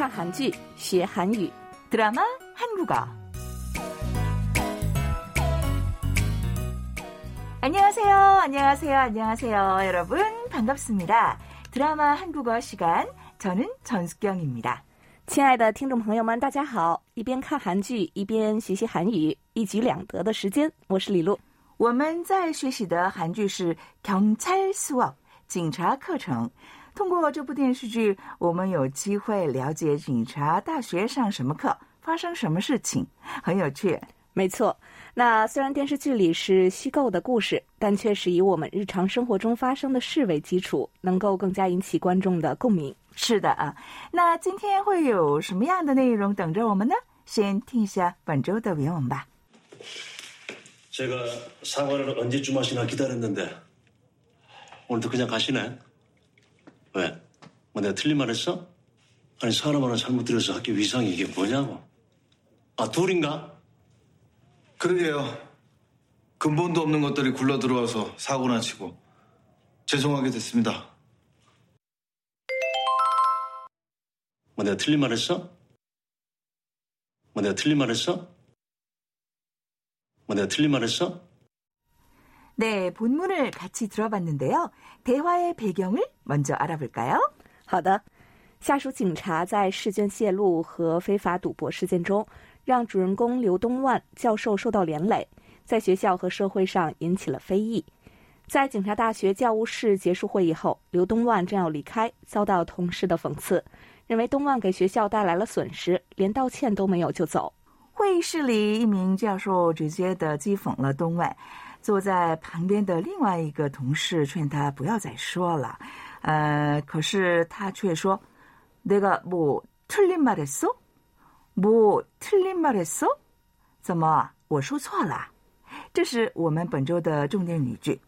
看韩剧学韩语 드라마 한국어. 안녕하세요. 안녕하세요. 안녕하세요. 여러분 반갑습니다. 드라마 한국어 시간 저는 전숙경입니다. 亲爱的听众朋友们，大家好！一边看韩剧一边学习韩语，一举两得的时间，我是李璐。我们在学习的韩剧是《경찰 수업》警察课程。 通过这部电视剧，我们有机会了解警察大学上什么课，发生什么事情，很有趣。没错，那虽然电视剧里是虚构的故事，但却是以我们日常生活中发生的事为基础，能够更加引起观众的共鸣。是的啊，那今天会有什么样的内容等着我们呢？先听一下本周的原文吧。 제가사과를 언제쯤 하시나 기다렸는데 오늘도 그냥 가시네 왜? 뭐 내가 틀린 말 했어? 아니 사람 하나 잘못 들여서 학교 위상이 이게 뭐냐고 아 둘인가? 그러게요. 근본도 없는 것들이 굴러 들어와서 사고나 치고 죄송하게 됐습니다. 뭐 내가 틀린 말 했어? 뭐 내가 틀린 말 했어? 뭐 내가 틀린 말 했어? 네, 본문을 같이 들어봤는데요. 대화의 배경을 먼저 알아볼까요? 好的，下属警察在试卷泄露和非法赌博事件中，让主人公刘东万教授受到连累，在学校和社会上引起了非议。在警察大学教务室结束会议后，刘东万正要离开，遭到同事的讽刺，认为东万给学校带来了损失，连道歉都没有就走。会议室里，一名教授直接的讥讽了东万。 坐在旁边的另外一个同事劝他不要再说了，呃，可是他却说：“내가뭐틀린말했어뭐틀린말했어？怎么我说错了？”这是我们本周的重点语句。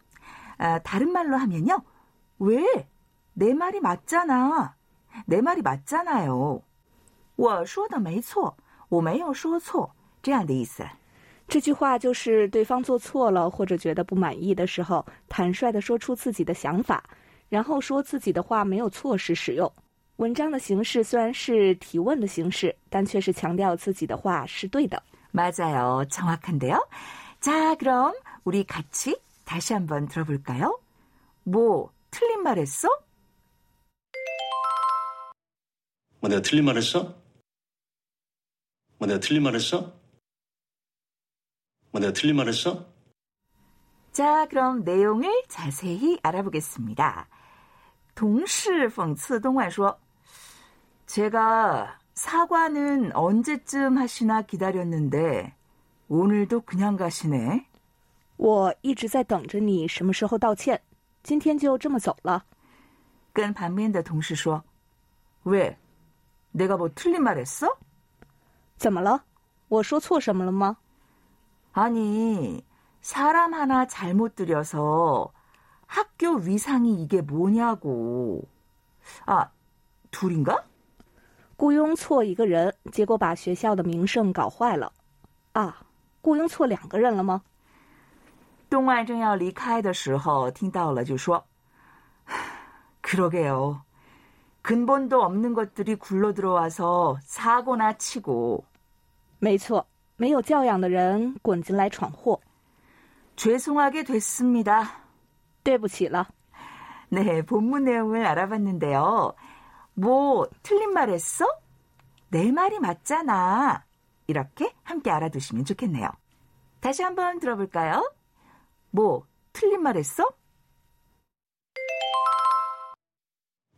呃，다른말로하면요왜내말이맞잖아내말이맞잖아요我说的没错，我没有说错，这样的意思。 这句话就是对方做错了或者觉得不满意的时候，坦率的说出自己的想法，然后说自己的话没有错时使用。文章的形式虽然是提问的形式，但却是强调自己的话是对的。 맞아요정확한데요자그럼우리같이다시한번들어볼까요뭐틀린말했어 뭐 내가 틀린 말 했어? 뭐 내가 틀린 말 했어? 뭐 내가 틀린 말 했어? 자, 그럼 내용을 자세히 알아보겠습니다. 동시 讽刺 동환 说 제가 사과는 언제쯤 하시나 기다렸는데 오늘도 그냥 가시네. 我一直在等着你什么时候道歉，今天就这么走了。跟旁边的同事说 왜? 내가 뭐 틀린 말 했어? 怎么了？我说错什么了吗？ 아니, 사람 하나 잘못 들여서 학교 위상이 이게 뭐냐고. 아, 둘인가? 雇佣错一个人，结果把学校的名声搞坏了。啊，雇佣错两个人了吗？东万正要离开的时候，听到了就说：“그러게요， 근본도 없는 것들이 굴러 들어와서 사고나 치고 没错， 没有教养的人滚进来闯祸。 죄송하게 됐습니다. 对不起了。 네, 본문 내용을 알아봤는데요. 뭐 틀린 말 했어? 내 말이 맞잖아. 이렇게 함께 알아두시면 좋겠네요. 다시 한번 들어볼까요? 뭐 틀린 말 했어?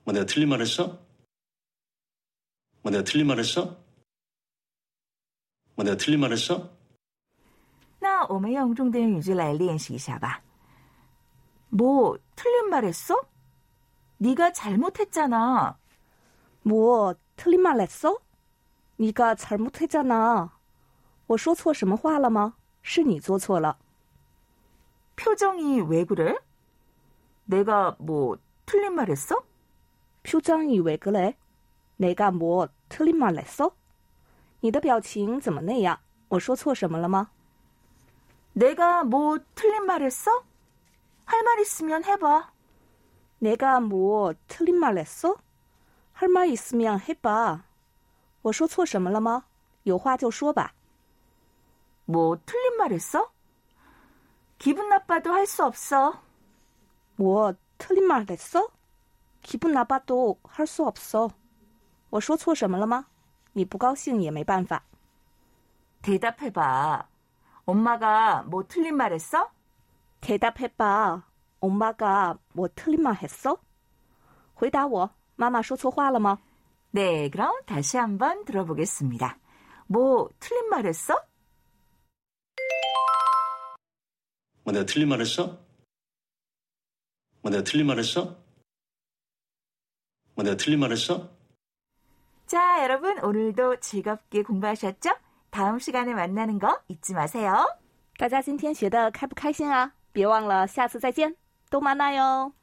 뭐 내가 틀린 말 했어? 뭐 내가 틀린 말 했어? 뭐 내가 틀린 말 했어? 那我们用重点语句来练习一下吧. 뭐 틀린 말 했어? 네가 잘못했잖아. 뭐 틀린 말 했어? 네가 잘못했잖아. 我说错什么话了吗？是你做错了。 표정이 왜 그래? 내가 뭐 틀린 말 했어? 표정이 왜 그래? 내가 뭐 틀린 말 했어? 你的表情怎么那样？我说错什么了吗？ 내가 뭐 틀린 말 했어? 할 말 있으면 해봐. 내가 뭐 틀린 말 했어? 할 말 있으면 해봐. 我说错什么了吗？有话就说吧。 뭐 틀린 말 했어? 기분 나빠도 할 수 없어. 我 틀린 말 했어? 기분 나빠도 할 수 없어. 我说错什么了吗？ 你不高兴也没办法。 대답해봐. 엄마가 뭐 틀린 말 했어? 대답해봐. 엄마가 뭐 틀린 말 했어? 回答我，妈妈说错话了吗？ 네, 그럼 다시 한번 들어보겠습니다. 뭐 틀린 말 했어? 뭐 내가 틀린 말 했어? 뭐 내가 틀린 말 했어? 뭐 내가 틀린 말 했어? 자, 여러분 오늘도 즐겁게 공부하셨죠? 다음 시간에 만나는 거 잊지 마세요. 大家今天学的开不开心啊？别忘了下次再见，都麻那哟。